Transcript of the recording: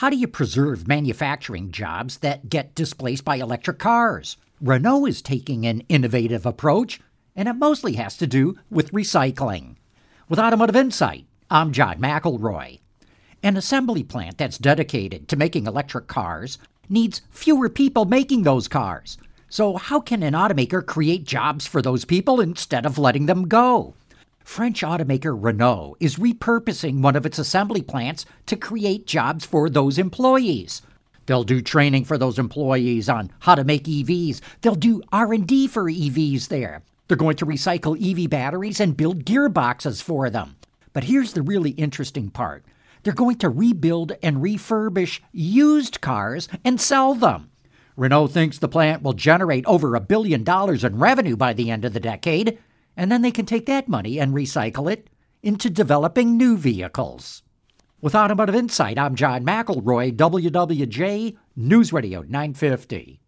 How do you preserve manufacturing jobs that get displaced by electric cars? Renault is taking an innovative approach, and it mostly has to do with recycling. With Automotive Insight, I'm John McElroy. An assembly plant that's dedicated to making electric cars needs fewer people making those cars. So, how can an automaker create jobs for those people instead of letting them go? French automaker Renault is repurposing one of its assembly plants to create jobs for those employees. They'll do training for those employees on how to make EVs. They'll do R&D for EVs there. They're going to recycle EV batteries and build gearboxes for them. But here's the really interesting part. They're going to rebuild and refurbish used cars and sell them. Renault thinks the plant will generate over a billion dollars in revenue by the end of the decade, and then they can take that money and recycle it into developing new vehicles. With Automotive Insight, I'm John McElroy, WWJ News Radio 950.